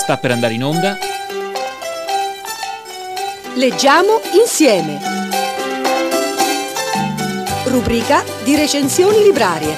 Sta per andare in onda. Leggiamo insieme. Rubrica di recensioni librarie.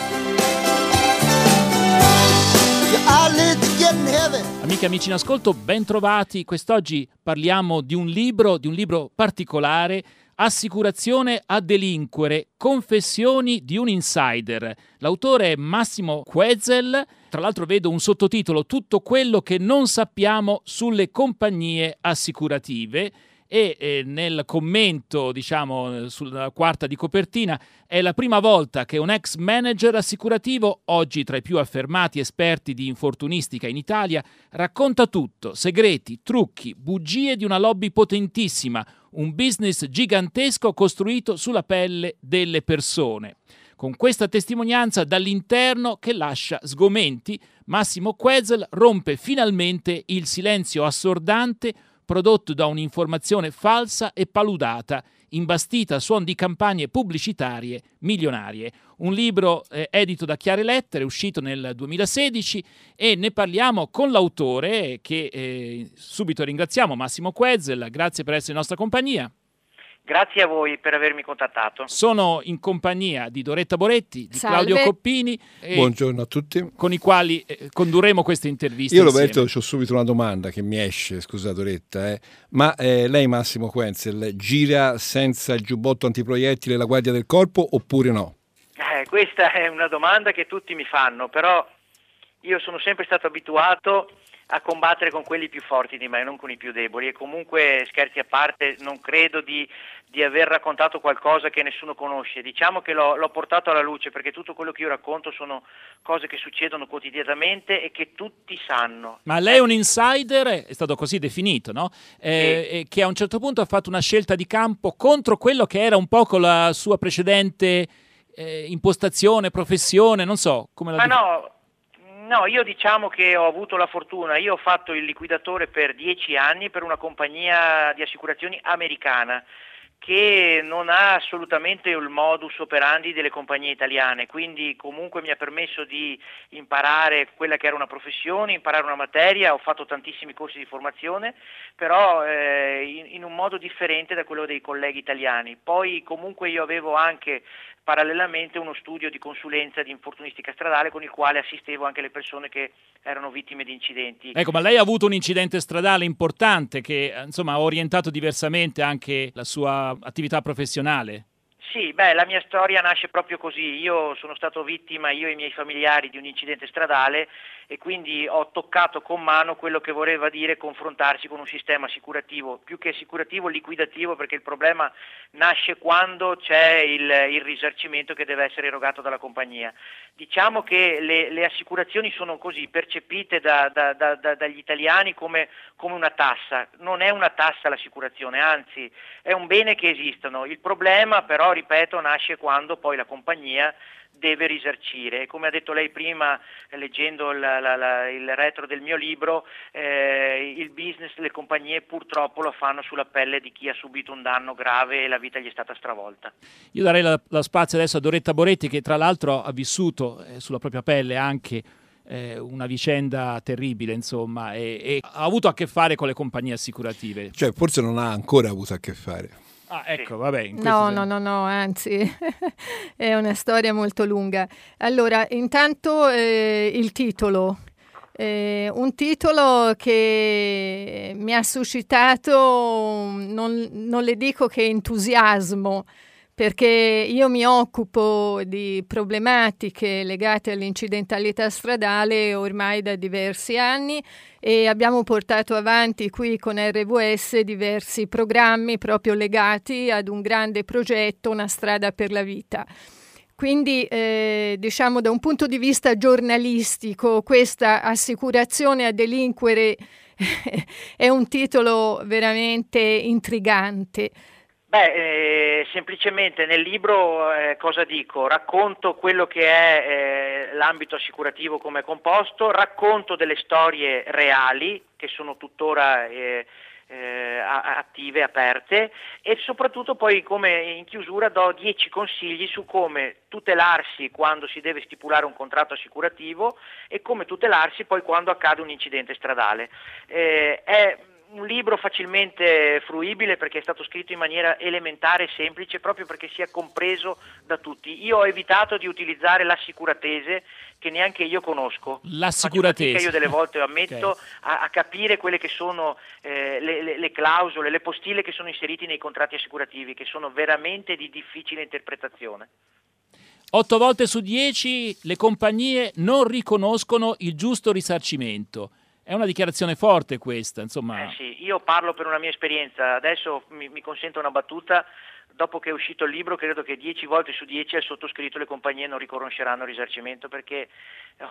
Amiche e amici in ascolto, ben trovati. Quest'oggi parliamo di un libro, di un libro particolare, Assicurazione a delinquere, confessioni di un insider. L'autore è Massimo Quezel. Tra l'altro vedo un sottotitolo Tutto quello che non sappiamo sulle compagnie assicurative e eh, nel commento, diciamo, sulla quarta di copertina, è la prima volta che un ex manager assicurativo, oggi tra i più affermati esperti di infortunistica in Italia, racconta tutto, segreti, trucchi, bugie di una lobby potentissima, un business gigantesco costruito sulla pelle delle persone. Con questa testimonianza dall'interno che lascia sgomenti, Massimo Quezel rompe finalmente il silenzio assordante prodotto da un'informazione falsa e paludata, imbastita a suon di campagne pubblicitarie milionarie. Un libro eh, edito da Chiare Lettere, uscito nel 2016 e ne parliamo con l'autore che eh, subito ringraziamo, Massimo Quezel, grazie per essere in nostra compagnia. Grazie a voi per avermi contattato. Sono in compagnia di Doretta Boretti, di Salve. Claudio Coppini. Buongiorno a tutti. Con i quali eh, condurremo queste interviste. Io Roberto ho subito una domanda che mi esce, scusa Doretta. Eh. Ma eh, lei Massimo Quenzel gira senza il giubbotto antiproiettile la guardia del corpo oppure no? Eh, questa è una domanda che tutti mi fanno, però io sono sempre stato abituato a combattere con quelli più forti di me, non con i più deboli e comunque scherzi a parte non credo di, di aver raccontato qualcosa che nessuno conosce, diciamo che l'ho, l'ho, portato alla luce perché tutto quello che io racconto sono cose che succedono quotidianamente e che tutti sanno. Ma lei è un insider, è stato così definito, no? Eh, sì. che a un certo punto ha fatto una scelta di campo contro quello che era un po' con la sua precedente eh, impostazione, professione, non so come la Ma dif- no, No, io diciamo che ho avuto la fortuna, io ho fatto il liquidatore per dieci anni per una compagnia di assicurazioni americana che non ha assolutamente il modus operandi delle compagnie italiane, quindi comunque mi ha permesso di imparare quella che era una professione, imparare una materia, ho fatto tantissimi corsi di formazione, però eh, in, in, un modo differente da quello dei colleghi italiani. Poi comunque io avevo anche parallelamente uno studio di consulenza di infortunistica stradale con il quale assistevo anche le persone che erano vittime di incidenti. Ecco, ma lei ha avuto un incidente stradale importante che insomma ha orientato diversamente anche la sua attività professionale? Sì, beh, la mia storia nasce proprio così. Io sono stato vittima, io e i miei familiari, di un incidente stradale e quindi ho toccato con mano quello che voleva dire confrontarsi con un sistema assicurativo, più che assicurativo, liquidativo, perché il problema nasce quando c'è il, il risarcimento che deve essere erogato dalla compagnia. Diciamo che le, le assicurazioni sono così percepite da, da, da, dagli italiani come, come una tassa. Non è una tassa l'assicurazione, anzi è un bene che esistono. Il problema però, ripeto, nasce quando poi la compagnia deve risarcire. Come ha detto lei prima, eh, leggendo la, la, la, il retro del mio libro, eh, il business, le compagnie purtroppo lo fanno sulla pelle di chi ha subito un danno grave e la vita gli è stata stravolta. Io darei la, spazio adesso a Doretta Boretti che tra l'altro ha vissuto eh, sulla propria pelle anche eh, una vicenda terribile, insomma, e, e, ha avuto a che fare con le compagnie assicurative. Cioè, forse non ha ancora avuto a che fare. Ah, ecco, vabbè. No, no, no, no, anzi, è una storia molto lunga. Allora, intanto eh, il titolo. Eh, un titolo che mi ha suscitato, non, non le dico che entusiasmo, perché io mi occupo di problematiche legate all'incidentalità stradale ormai da diversi anni e abbiamo portato avanti qui con RVS diversi programmi proprio legati ad un grande progetto, una strada per la vita. Quindi, eh, diciamo, da un punto di vista giornalistico, questa assicurazione a delinquere è un titolo veramente intrigante. Beh, eh, semplicemente nel libro eh, cosa dico? Racconto quello che è eh, l'ambito assicurativo come è composto, racconto delle storie reali che sono tuttora eh, eh, attive, aperte e soprattutto poi come in chiusura do 10 consigli su come tutelarsi quando si deve stipulare un contratto assicurativo e come tutelarsi poi quando accade un incidente stradale. Eh, è un libro facilmente fruibile perché è stato scritto in maniera elementare e semplice proprio perché sia compreso da tutti. Io ho evitato di utilizzare l'assicuratese che neanche io conosco. L'assicuratese. Io delle volte ammetto okay. a, a, capire quelle che sono eh, le, le, le, clausole, le postille che sono inserite nei contratti assicurativi che sono veramente di difficile interpretazione. Otto volte su dieci le compagnie non riconoscono il giusto risarcimento. È una dichiarazione forte questa, insomma. Eh sì, io parlo per una mia esperienza, adesso mi, mi consento una battuta, dopo che è uscito il libro credo che 10 volte su 10 al sottoscritto le compagnie non riconosceranno il risarcimento perché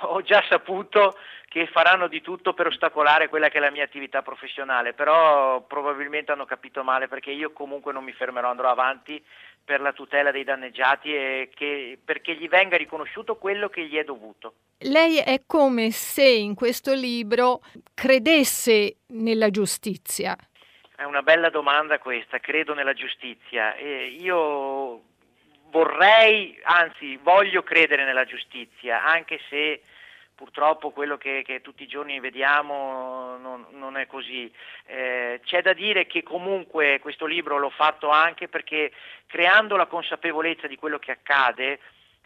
ho già saputo che faranno di tutto per ostacolare quella che è la mia attività professionale, però probabilmente hanno capito male perché io comunque non mi fermerò, andrò avanti per la tutela dei danneggiati e che, perché gli venga riconosciuto quello che gli è dovuto. Lei è come se in questo libro credesse nella giustizia. È una bella domanda questa, credo nella giustizia. E io vorrei, anzi voglio credere nella giustizia, anche se purtroppo quello che, che, tutti i giorni vediamo non, non è così. Eh, c'è da dire che comunque questo libro l'ho fatto anche perché creando la consapevolezza di quello che accade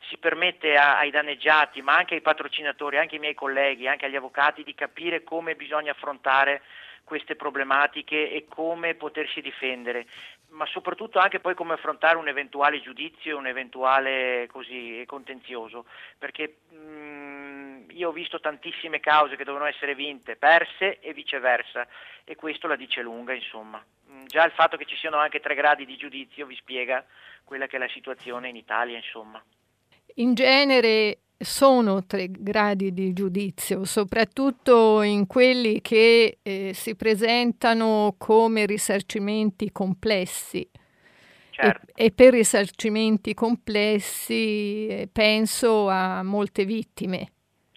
si permette a, ai danneggiati, ma anche ai patrocinatori, anche ai miei colleghi, anche agli avvocati di capire come bisogna affrontare queste problematiche e come potersi difendere, ma soprattutto anche poi come affrontare un eventuale giudizio, un eventuale così, contenzioso, perché mh, mm, io ho visto tantissime cause che dovevano essere vinte, perse e viceversa e questo la dice lunga insomma. Mm, già il fatto che ci siano anche tre gradi di giudizio vi spiega quella che è la situazione in Italia insomma. In genere sono tre gradi di giudizio, soprattutto in quelli che eh, si presentano come risarcimenti complessi. Certo. E, e, per risarcimenti complessi eh, penso a molte vittime.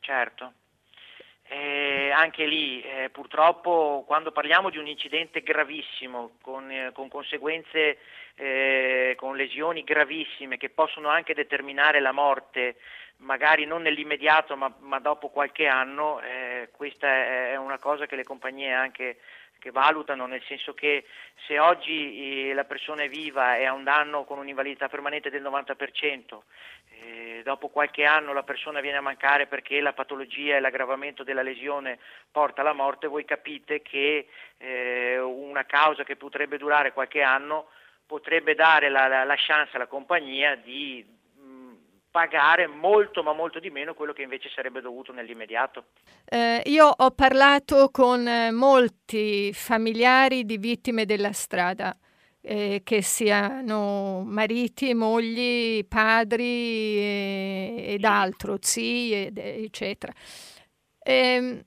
Certo. Eh, anche lì eh, purtroppo quando parliamo di un incidente gravissimo con, eh, con conseguenze, eh, con lesioni gravissime che possono anche determinare la morte, magari non nell'immediato ma, ma dopo qualche anno, eh, questa è una cosa che le compagnie anche che valutano, nel senso che se oggi eh, la persona è viva e ha un danno con un'invalidità permanente del 90%, eh, dopo qualche anno la persona viene a mancare perché la patologia e l'aggravamento della lesione porta alla morte, voi capite che eh, una causa che potrebbe durare qualche anno potrebbe dare la, la, la chance alla compagnia di pagare molto ma molto di meno quello che invece sarebbe dovuto nell'immediato. Eh, io ho parlato con eh, molti familiari di vittime della strada, eh, che siano mariti, mogli, padri eh, ed altro, zii, eccetera. Eh,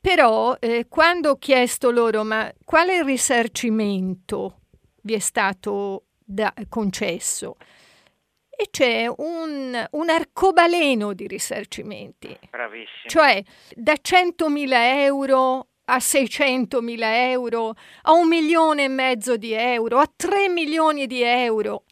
però eh, quando ho chiesto loro ma quale risarcimento vi è stato da, concesso, e c'è un, un, arcobaleno di risarcimenti. Bravissimo. Cioè da 100.000 euro a 600.000 euro, a un milione e mezzo di euro, a 3 milioni di euro.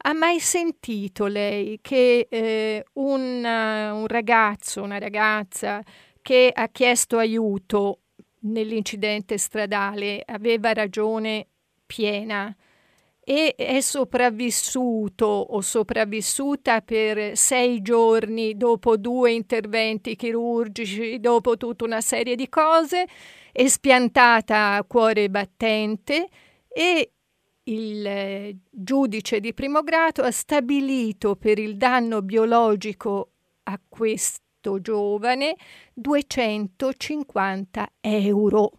Ha mai sentito lei che eh, un, un ragazzo, una ragazza che ha chiesto aiuto nell'incidente stradale aveva ragione piena? E è sopravvissuto o sopravvissuta per sei giorni dopo due interventi chirurgici, dopo tutta una serie di cose, è spiantata a cuore battente e il eh, giudice di primo grado ha stabilito per il danno biologico a questo giovane 250 euro.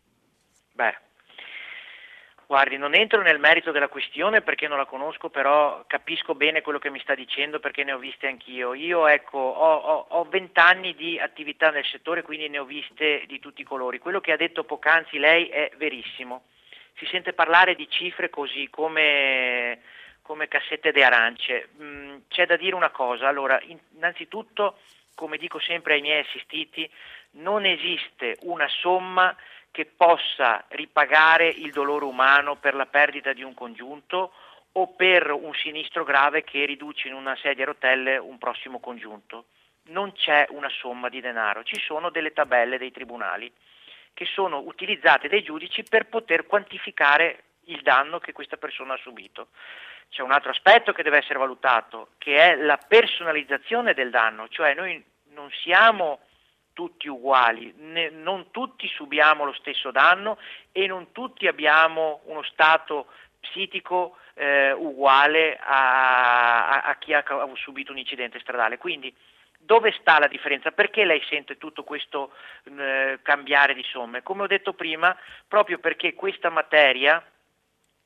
Guardi, non entro nel merito della questione perché non la conosco, però capisco bene quello che mi sta dicendo perché ne ho viste anch'io. Io ecco, ho vent'anni di attività nel settore, quindi ne ho viste di tutti i colori. Quello che ha detto poc'anzi lei è verissimo. Si sente parlare di cifre così come, come cassette di arance. Mm, c'è da dire una cosa, allora, innanzitutto, come dico sempre ai miei assistiti, non esiste una somma che possa ripagare il dolore umano per la perdita di un congiunto o per un sinistro grave che riduce in una sedia a rotelle un prossimo congiunto. Non c'è una somma di denaro, ci sono delle tabelle dei tribunali che sono utilizzate dai giudici per poter quantificare il danno che questa persona ha subito. C'è un altro aspetto che deve essere valutato, che è la personalizzazione del danno, cioè noi non siamo tutti uguali, ne, non tutti subiamo lo stesso danno e non tutti abbiamo uno stato psichico eh, uguale a, a, chi ha subito un incidente stradale. Quindi dove sta la differenza? Perché lei sente tutto questo eh, cambiare di somme? Come ho detto prima, proprio perché questa materia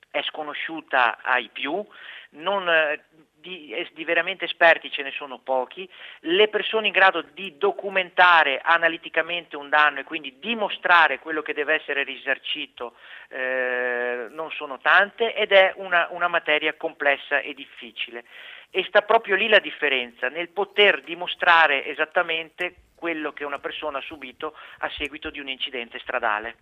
è sconosciuta ai più, non, eh, di, di, veramente esperti ce ne sono pochi, le persone in grado di documentare analiticamente un danno e quindi dimostrare quello che deve essere risarcito eh, non sono tante ed è una, una materia complessa e difficile. E sta proprio lì la differenza, nel poter dimostrare esattamente quello che una persona ha subito a seguito di un incidente stradale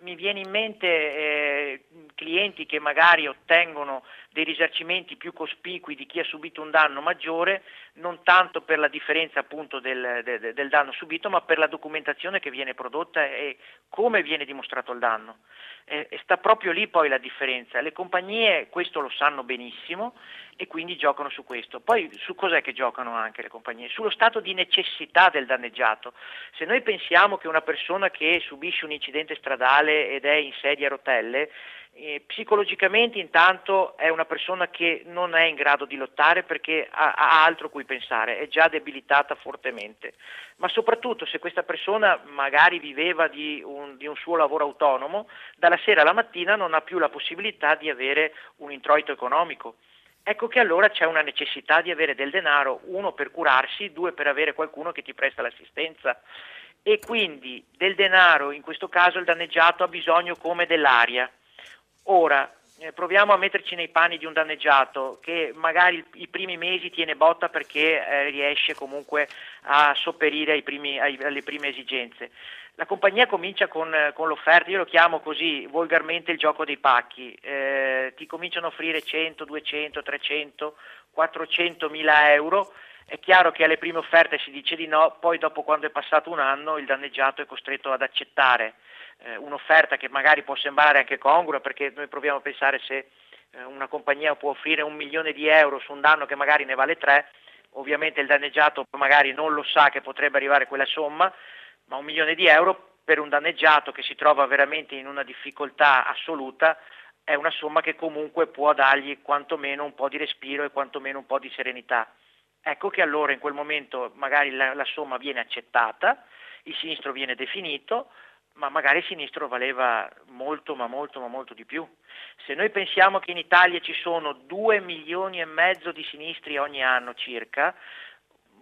mi viene in mente eh, clienti che magari ottengono dei risarcimenti più cospicui di chi ha subito un danno maggiore, non tanto per la differenza appunto del, del, del danno subito, ma per la documentazione che viene prodotta e come viene dimostrato il danno. Eh, sta proprio lì poi la differenza. Le compagnie questo lo sanno benissimo e quindi giocano su questo. Poi su cos'è che giocano anche le compagnie? Sullo stato di necessità del danneggiato. Se noi pensiamo che una persona che subisce un incidente stradale ed è in sedia a rotelle, eh, psicologicamente intanto è una persona che non è in grado di lottare perché ha, ha altro cui pensare, è già debilitata fortemente, ma soprattutto se questa persona magari viveva di un, di un suo lavoro autonomo, dalla sera alla mattina non ha più la possibilità di avere un introito economico. Ecco che allora c'è una necessità di avere del denaro, uno per curarsi, due per avere qualcuno che ti presta l'assistenza. E quindi del denaro, in questo caso il danneggiato ha bisogno come dell'aria Ora, eh, proviamo a metterci nei panni di un danneggiato che magari i primi mesi tiene botta perché eh, riesce comunque a sopperire primi, ai, alle prime esigenze. La compagnia comincia con, con, l'offerta, io lo chiamo così volgarmente il gioco dei pacchi, eh, ti cominciano a offrire 100, 200, 300, 400 mila euro, è chiaro che alle prime offerte si dice di no, poi dopo quando è passato un anno il danneggiato è costretto ad accettare eh, un'offerta che magari può sembrare anche congrua perché noi proviamo a pensare se eh, una compagnia può offrire un milione di euro su un danno che magari ne vale tre, ovviamente il danneggiato magari non lo sa che potrebbe arrivare quella somma, ma un milione di euro per un danneggiato che si trova veramente in una difficoltà assoluta è una somma che comunque può dargli quantomeno un po' di respiro e quantomeno un po' di serenità. Ecco che allora in quel momento magari la, la somma viene accettata, il sinistro viene definito, ma magari sinistro valeva molto, ma molto, ma molto di più. Se noi pensiamo che in Italia ci sono 2 milioni e mezzo di sinistri ogni anno circa,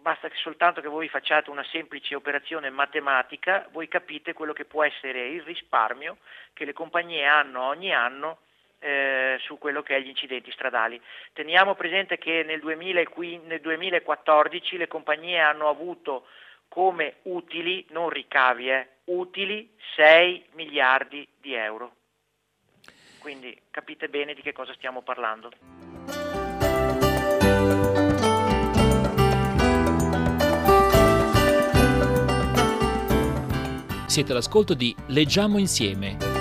basta che soltanto che voi facciate una semplice operazione matematica, voi capite quello che può essere il risparmio che le compagnie hanno ogni anno eh, su quello che è gli incidenti stradali. Teniamo presente che nel, 2015, nel 2014 le compagnie hanno avuto come utili, non ricavi, eh, utili 6 miliardi di euro. Quindi capite bene di che cosa stiamo parlando. Siete all'ascolto di Leggiamo insieme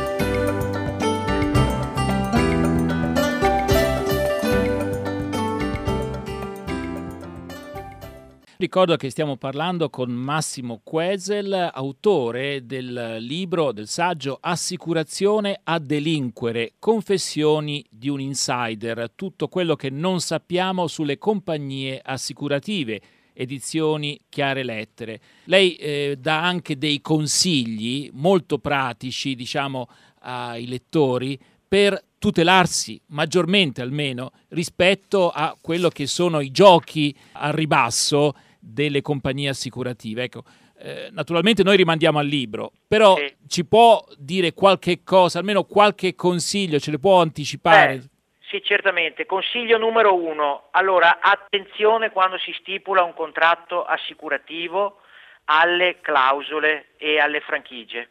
Ricordo che stiamo parlando con Massimo Quesel, autore del libro, del saggio Assicurazione a delinquere, confessioni di un insider, tutto quello che non sappiamo sulle compagnie assicurative edizioni Chiare Lettere. Lei eh, dà anche dei consigli molto pratici, diciamo, ai lettori per tutelarsi maggiormente almeno rispetto a quello che sono i giochi al ribasso delle compagnie assicurative. Ecco, eh, naturalmente noi rimandiamo al libro, però sì. ci può dire qualche cosa, almeno qualche consiglio, ce le può anticipare? Beh, sì, certamente. Consiglio numero uno. Allora, attenzione quando si stipula un contratto assicurativo alle clausole e alle franchigie.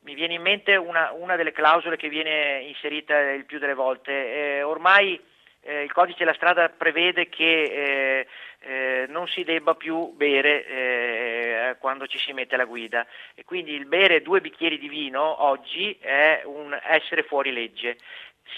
mi viene in mente una, una, delle clausole che viene inserita il più delle volte. Eh, ormai eh, il codice della strada prevede che eh, eh non si debba più bere eh, quando ci si mette alla guida e quindi il bere due bicchieri di vino oggi è un essere fuori legge.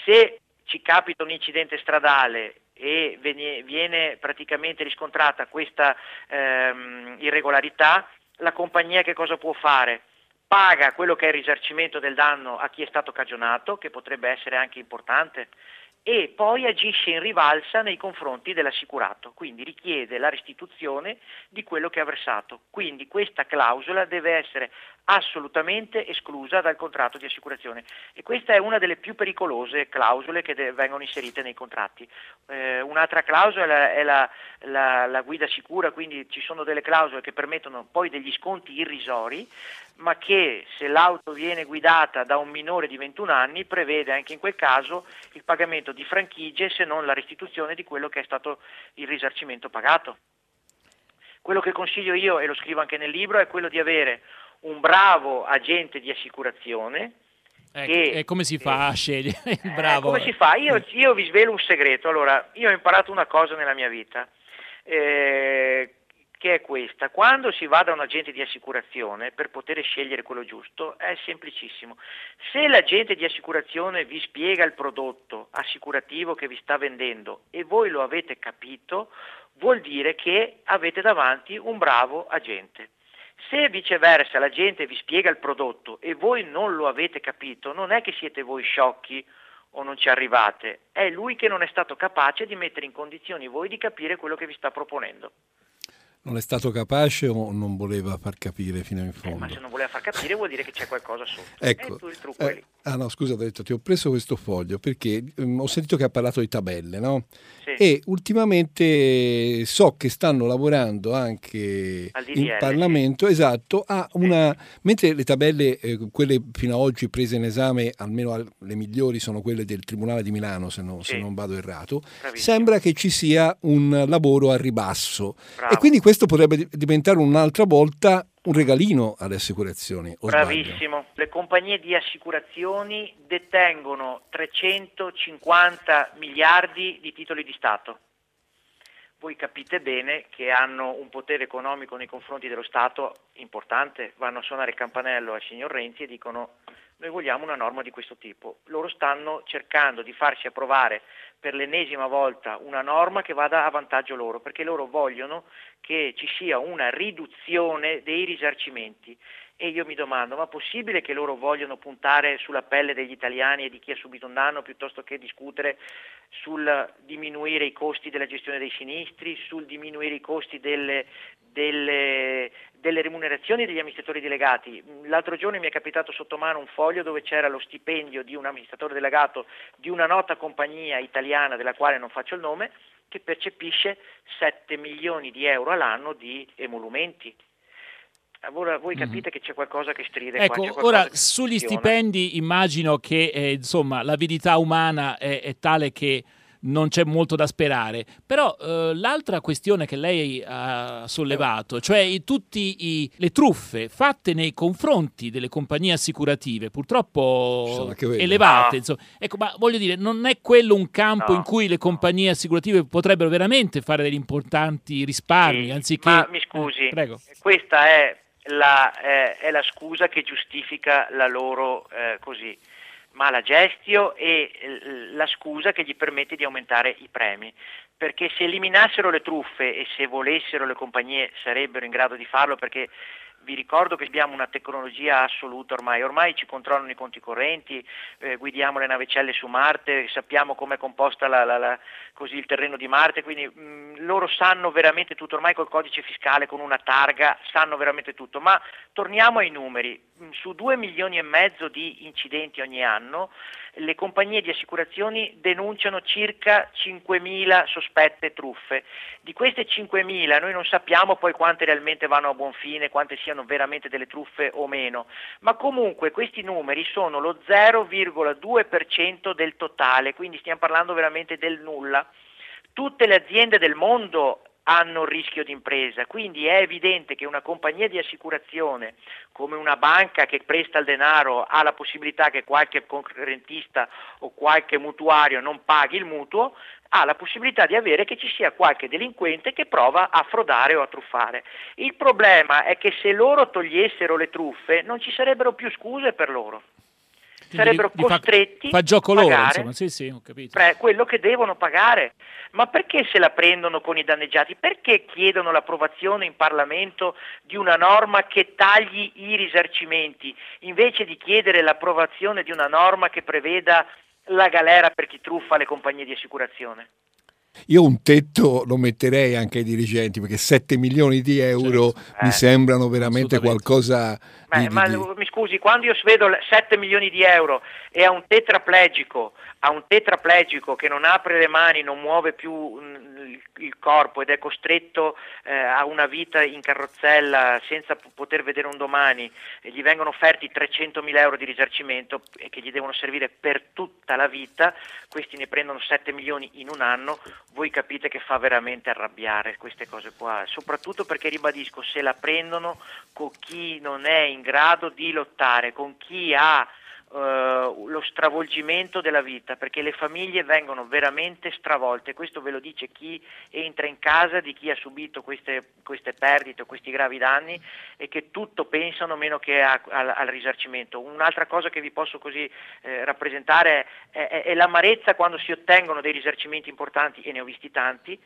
Se ci capita un incidente stradale e viene, praticamente riscontrata questa ehm, irregolarità, la compagnia che cosa può fare? Paga quello che è il risarcimento del danno a chi è stato cagionato, che potrebbe essere anche importante, e poi agisce in rivalsa nei confronti dell'assicurato, quindi richiede la restituzione di quello che ha versato. Quindi questa clausola deve essere assolutamente esclusa dal contratto di assicurazione e questa è una delle più pericolose clausole che de- vengono inserite nei contratti. Eh, un'altra clausola è la, la, la, guida sicura, quindi ci sono delle clausole che permettono poi degli sconti irrisori, ma che se l'auto viene guidata da un minore di 21 anni prevede anche in quel caso il pagamento di franchigie se non la restituzione di quello che è stato il risarcimento pagato. Quello che consiglio io, e lo scrivo anche nel libro, è quello di avere un bravo agente di assicurazione. Eh, che, e come si fa eh, a scegliere il eh, bravo? come si fa? Io, io, vi svelo un segreto. Allora, io ho imparato una cosa nella mia vita, eh, che è questa. Quando si va da un agente di assicurazione per poter scegliere quello giusto, è semplicissimo. Se l'agente di assicurazione vi spiega il prodotto assicurativo che vi sta vendendo e voi lo avete capito, vuol dire che avete davanti un bravo agente. Se viceversa la gente vi spiega il prodotto e voi non lo avete capito, non è che siete voi sciocchi o non ci arrivate, è lui che non è stato capace di mettere in condizioni voi di capire quello che vi sta proponendo non è stato capace o non voleva far capire fino in fondo? Eh, ma se non voleva far capire vuol dire che c'è qualcosa sotto. Ecco. Eh, ah no, scusa, ho detto, ti ho preso questo foglio perché um, ho sentito che ha parlato di tabelle, no? Sì. E ultimamente so che stanno lavorando anche in Parlamento, sì. esatto, a una... Sì. Mentre le tabelle, eh, quelle fino ad oggi prese in esame, almeno le migliori sono quelle del Tribunale di Milano, se, no, se non vado errato, Bravissimo. sembra che ci sia un lavoro a ribasso. Bravo. E quindi questo potrebbe diventare un'altra volta un regalino alle assicurazioni. Bravissimo, sbaglio? le compagnie di assicurazioni detengono 350 miliardi di titoli di Stato. Voi capite bene che hanno un potere economico nei confronti dello Stato importante, vanno a suonare il campanello al signor Renzi e dicono noi vogliamo una norma di questo tipo. Loro stanno cercando di farsi approvare per l'ennesima volta una norma che vada a vantaggio loro, perché loro vogliono che ci sia una riduzione dei risarcimenti. E io mi domando, ma è possibile che loro vogliono puntare sulla pelle degli italiani e di chi ha subito un danno piuttosto che discutere sul diminuire i costi della gestione dei sinistri, sul diminuire i costi delle, delle, delle, remunerazioni degli amministratori delegati. L'altro giorno mi è capitato sotto mano un foglio dove c'era lo stipendio di un amministratore delegato di una nota compagnia italiana della quale non faccio il nome, che percepisce 7 milioni di euro all'anno di emolumenti. Ora voi mhm. capite mm-hmm. che c'è qualcosa che stride. Ecco, qua, ora sugli stipendi immagino che eh, insomma, l'avidità umana è, è tale che non c'è molto da sperare. Però eh, l'altra questione che lei ha sollevato, cioè tutte le truffe fatte nei confronti delle compagnie assicurative, purtroppo elevate, insomma, ecco, ma voglio dire, non è quello un campo no. in cui le compagnie assicurative potrebbero veramente fare degli importanti risparmi, sì, anziché... Ma mi scusi, eh, questa è la, eh, è la, scusa che giustifica la loro eh, così mala gestio e la scusa che gli permette di aumentare i premi. Perché se eliminassero le truffe e se volessero le compagnie sarebbero in grado di farlo perché vi ricordo che abbiamo una tecnologia assoluta ormai, ormai ci controllano i conti correnti, eh, guidiamo le navicelle su Marte, sappiamo come è composta la, la, la, così, il terreno di Marte, quindi mh, mm, loro sanno veramente tutto, ormai col codice fiscale, con una targa, sanno veramente tutto. Ma torniamo ai numeri, mm, su 2 milioni e mezzo di incidenti ogni anno, le compagnie di assicurazioni denunciano circa 5.000 sospette truffe. Di queste 5.000 noi non sappiamo poi quante realmente vanno a buon fine, quante siano veramente delle truffe o meno, ma comunque questi numeri sono lo 0,2% del totale, quindi stiamo parlando veramente del nulla. Tutte le aziende del mondo hanno rischio di impresa, quindi è evidente che una compagnia di assicurazione come una banca che presta il denaro ha la possibilità che qualche concorrentista o qualche mutuario non paghi il mutuo, ha la possibilità di avere che ci sia qualche delinquente che prova a frodare o a truffare. Il problema è che se loro togliessero le truffe non ci sarebbero più scuse per loro sarebbero li, costretti fa, fa gioco a loro, insomma. Sì, sì, ho capito. quello che devono pagare. Ma perché se la prendono con i danneggiati? Perché chiedono l'approvazione in Parlamento di una norma che tagli i risarcimenti, invece di chiedere l'approvazione di una norma che preveda la galera per chi truffa le compagnie di assicurazione? Io un tetto lo metterei anche ai dirigenti perché 7 milioni di euro certo. mi eh, sembrano veramente qualcosa Beh, di, ma di... mi scusi, quando io vedo 7 milioni di euro e a un tetraplegico, a un tetraplegico che non apre le mani, non muove più mm, il corpo ed è costretto eh, a una vita in carrozzella senza poter vedere un domani, e gli vengono offerti 300 mila euro di risarcimento che gli devono servire per tutta la vita, questi ne prendono 7 milioni in un anno, voi capite che fa veramente arrabbiare queste cose qua, soprattutto perché ribadisco, se la prendono con chi non è in grado di lottare, con chi ha Uh, lo stravolgimento della vita, perché le famiglie vengono veramente stravolte, questo ve lo dice chi entra in casa di chi ha subito queste, queste perdite questi gravi danni e che tutto pensano meno che a, a, al risarcimento. Un'altra cosa che vi posso così eh, rappresentare è, è, è l'amarezza quando si ottengono dei risarcimenti importanti, e ne ho visti tanti,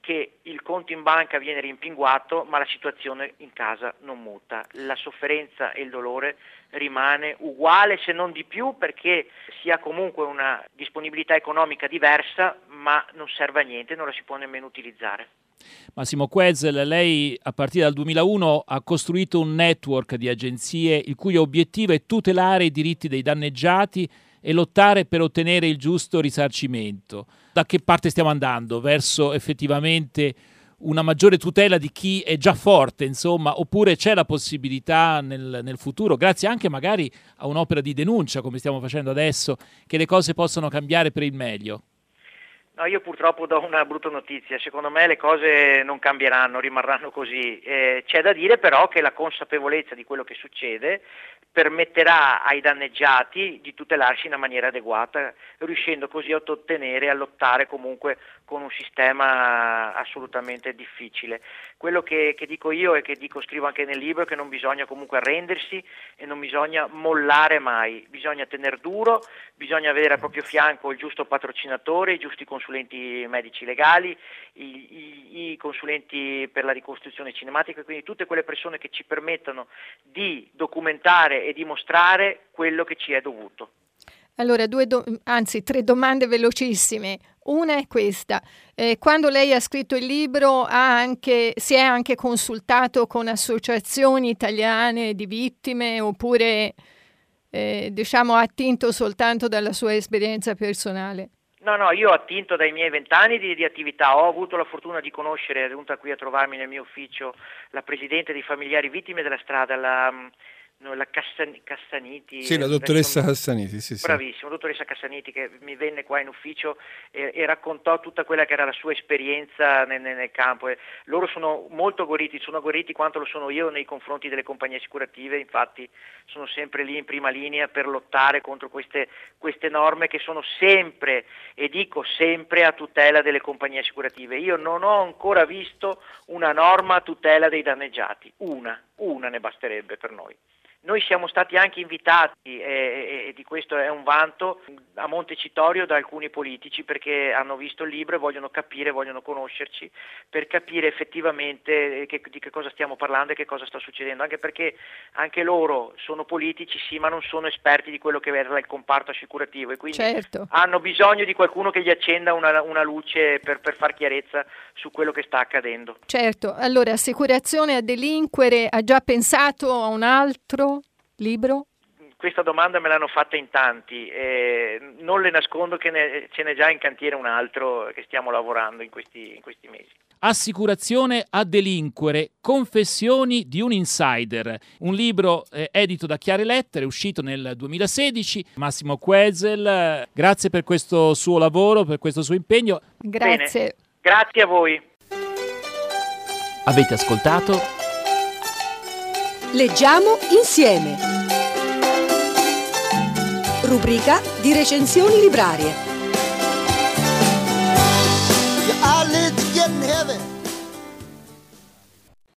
che il conto in banca viene rimpinguato ma la situazione in casa non muta. La sofferenza e il dolore rimane uguale se non di più perché si ha comunque una disponibilità economica diversa ma non serve a niente, non la si può nemmeno utilizzare. Massimo Quezel, lei a partire dal 2001 ha costruito un network di agenzie il cui obiettivo è tutelare i diritti dei danneggiati e lottare per ottenere il giusto risarcimento. Da che parte stiamo andando? Verso effettivamente una maggiore tutela di chi è già forte, insomma, oppure c'è la possibilità nel, nel, futuro, grazie anche magari a un'opera di denuncia, come stiamo facendo adesso, che le cose possano cambiare per il meglio? No, io purtroppo do una brutta notizia, secondo me le cose non cambieranno, rimarranno così. Eh, c'è da dire però che la consapevolezza di quello che succede permetterà ai danneggiati di tutelarsi in una maniera adeguata, riuscendo così a ottenere e a lottare comunque con un sistema assolutamente difficile. Quello che, che, dico io e che dico, scrivo anche nel libro è che non bisogna comunque arrendersi e non bisogna mollare mai, bisogna tenere duro, bisogna avere al proprio fianco il giusto patrocinatore, i giusti consulenti medici legali, i, i, i consulenti per la ricostruzione cinematica, quindi tutte quelle persone che ci permettano di documentare e dimostrare quello che ci è dovuto. Allora, do- anzi, tre domande velocissime. Una è questa. Eh, quando lei ha scritto il libro anche, si è anche consultato con associazioni italiane di vittime oppure eh, diciamo attinto soltanto dalla sua esperienza personale? No, no, io ho attinto dai miei vent'anni di, di, attività, ho avuto la fortuna di conoscere, è venuta qui a trovarmi nel mio ufficio, la Presidente dei familiari vittime della strada, la no, la Cassan- Cassaniti. Sì, la dottoressa Cassaniti, sì, sì. Bravissimo, dottoressa Cassaniti che mi venne qua in ufficio e, e raccontò tutta quella che era la sua esperienza nel, nel campo. E loro sono molto agguerriti, sono agguerriti quanto lo sono io nei confronti delle compagnie assicurative, infatti sono sempre lì in prima linea per lottare contro queste, queste norme che sono sempre, e dico sempre, a tutela delle compagnie assicurative. Io non ho ancora visto una norma a tutela dei danneggiati, una, una ne basterebbe per noi. Noi siamo stati anche invitati, e, e, di questo è un vanto, a Montecitorio da alcuni politici perché hanno visto il libro e vogliono capire, vogliono conoscerci per capire effettivamente che, di che cosa stiamo parlando e che cosa sta succedendo, anche perché anche loro sono politici sì ma non sono esperti di quello che era il comparto assicurativo e quindi certo. hanno bisogno di qualcuno che gli accenda una, una luce per, per far chiarezza su quello che sta accadendo. Certo, allora assicurazione a delinquere ha già pensato a un altro? Libro? Questa domanda me l'hanno fatta in tanti, eh, non le nascondo che ne, ce n'è già in cantiere un altro che stiamo lavorando in questi, in questi mesi. Assicurazione a delinquere, confessioni di un insider, un libro eh, edito da Chiare Lettere, uscito nel 2016. Massimo Quezel, grazie per questo suo lavoro, per questo suo impegno. Grazie. Bene. Grazie a voi. Avete ascoltato? Leggiamo insieme. Rubrica di recensioni librarie